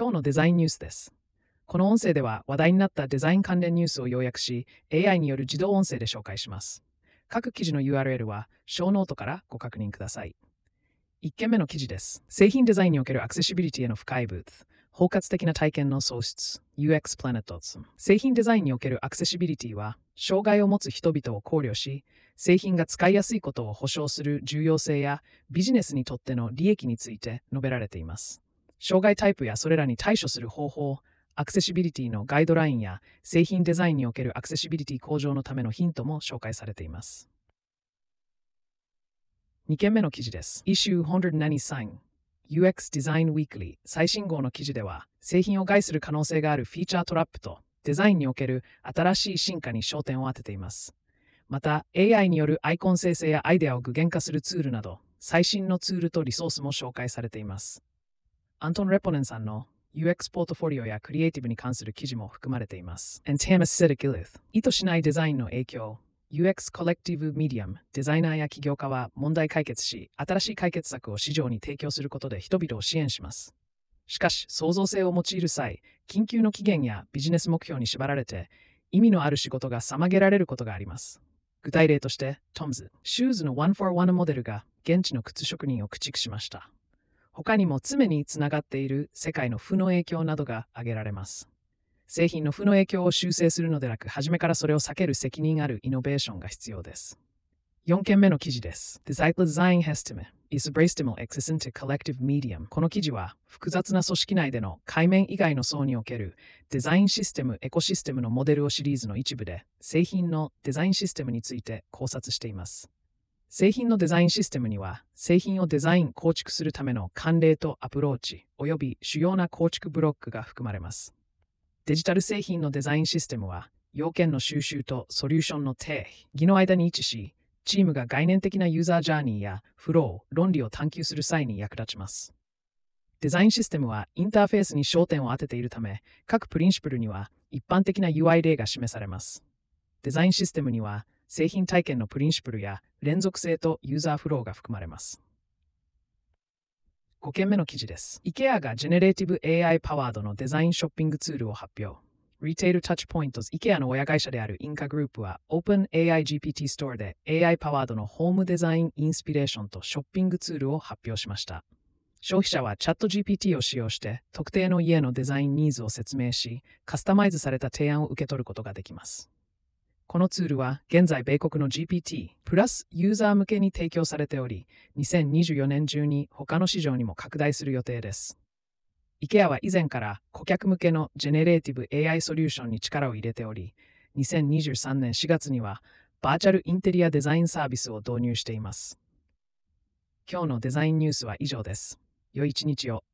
今日のデザインニュースです。この音声では話題になったデザイン関連ニュースを要約し、AI による自動音声で紹介します。各記事の URL は、ショーノートからご確認ください。1件目の記事です。製品デザインにおけるアクセシビリティへの深いブーツ。包括的な体験の創出 UX プラネット製品デザインにおけるアクセシビリティは障害を持つ人々を考慮し製品が使いやすいことを保証する重要性やビジネスにとっての利益について述べられています障害タイプやそれらに対処する方法アクセシビリティのガイドラインや製品デザインにおけるアクセシビリティ向上のためのヒントも紹介されています2件目の記事です Issue 193 UX Design Weekly 最新号の記事では製品を害する可能性があるフィーチャートラップとデザインにおける新しい進化に焦点を当てています。また AI によるアイコン生成やアイデアを具現化するツールなど最新のツールとリソースも紹介されています。アントン・レポネンさんの UX ポートフォリオやクリエイティブに関する記事も含まれています。And Tam Acidic Illith 意図しないデザインの影響。UX コレクティブ・ミディアムデザイナーや起業家は問題解決し新しい解決策を市場に提供することで人々を支援します。しかし創造性を用いる際緊急の期限やビジネス目標に縛られて意味のある仕事が妨げられることがあります。具体例としてトムズシューズの One for One モデルが現地の靴職人を駆逐しました。他にも常につながっている世界の負の影響などが挙げられます製品の負の影響を修正するのでなく、初めからそれを避ける責任あるイノベーションが必要です。4件目の記事です。Design Design Hestime is Braistimal Access into Collective Medium この記事は複雑な組織内での海面以外の層におけるデザインシステムエコシステムのモデルをシリーズの一部で製品のデザインシステムについて考察しています。製品のデザインシステムには製品をデザイン構築するための慣例とアプローチ及び主要な構築ブロックが含まれます。デジタル製品のデザインシステムは、要件の収集とソリューションの定義の間に位置し、チームが概念的なユーザージャーニーやフロー、論理を探求する際に役立ちます。デザインシステムはインターフェースに焦点を当てているため、各プリンシプルには一般的な UI 例が示されます。デザインシステムには製品体験のプリンシプルや連続性とユーザーフローが含まれます。5件目の記事です。IKEA がジェネレーティブ AI パワードのデザインショッピングツールを発表。Retail Touch Points IKEA の親会社であるインカグループは OpenAI GPT ストアで AI パワードのホームデザインインスピレーションとショッピングツールを発表しました。消費者はチャット GPT を使用して特定の家のデザインニーズを説明し、カスタマイズされた提案を受け取ることができます。このツールは現在米国の GPT プラスユーザー向けに提供されており、2024年中に他の市場にも拡大する予定です。IKEA は以前から顧客向けのジェネレーティブ AI ソリューションに力を入れており、2023年4月にはバーチャルインテリアデザインサービスを導入しています。今日のデザインニュースは以上です。良い一日を。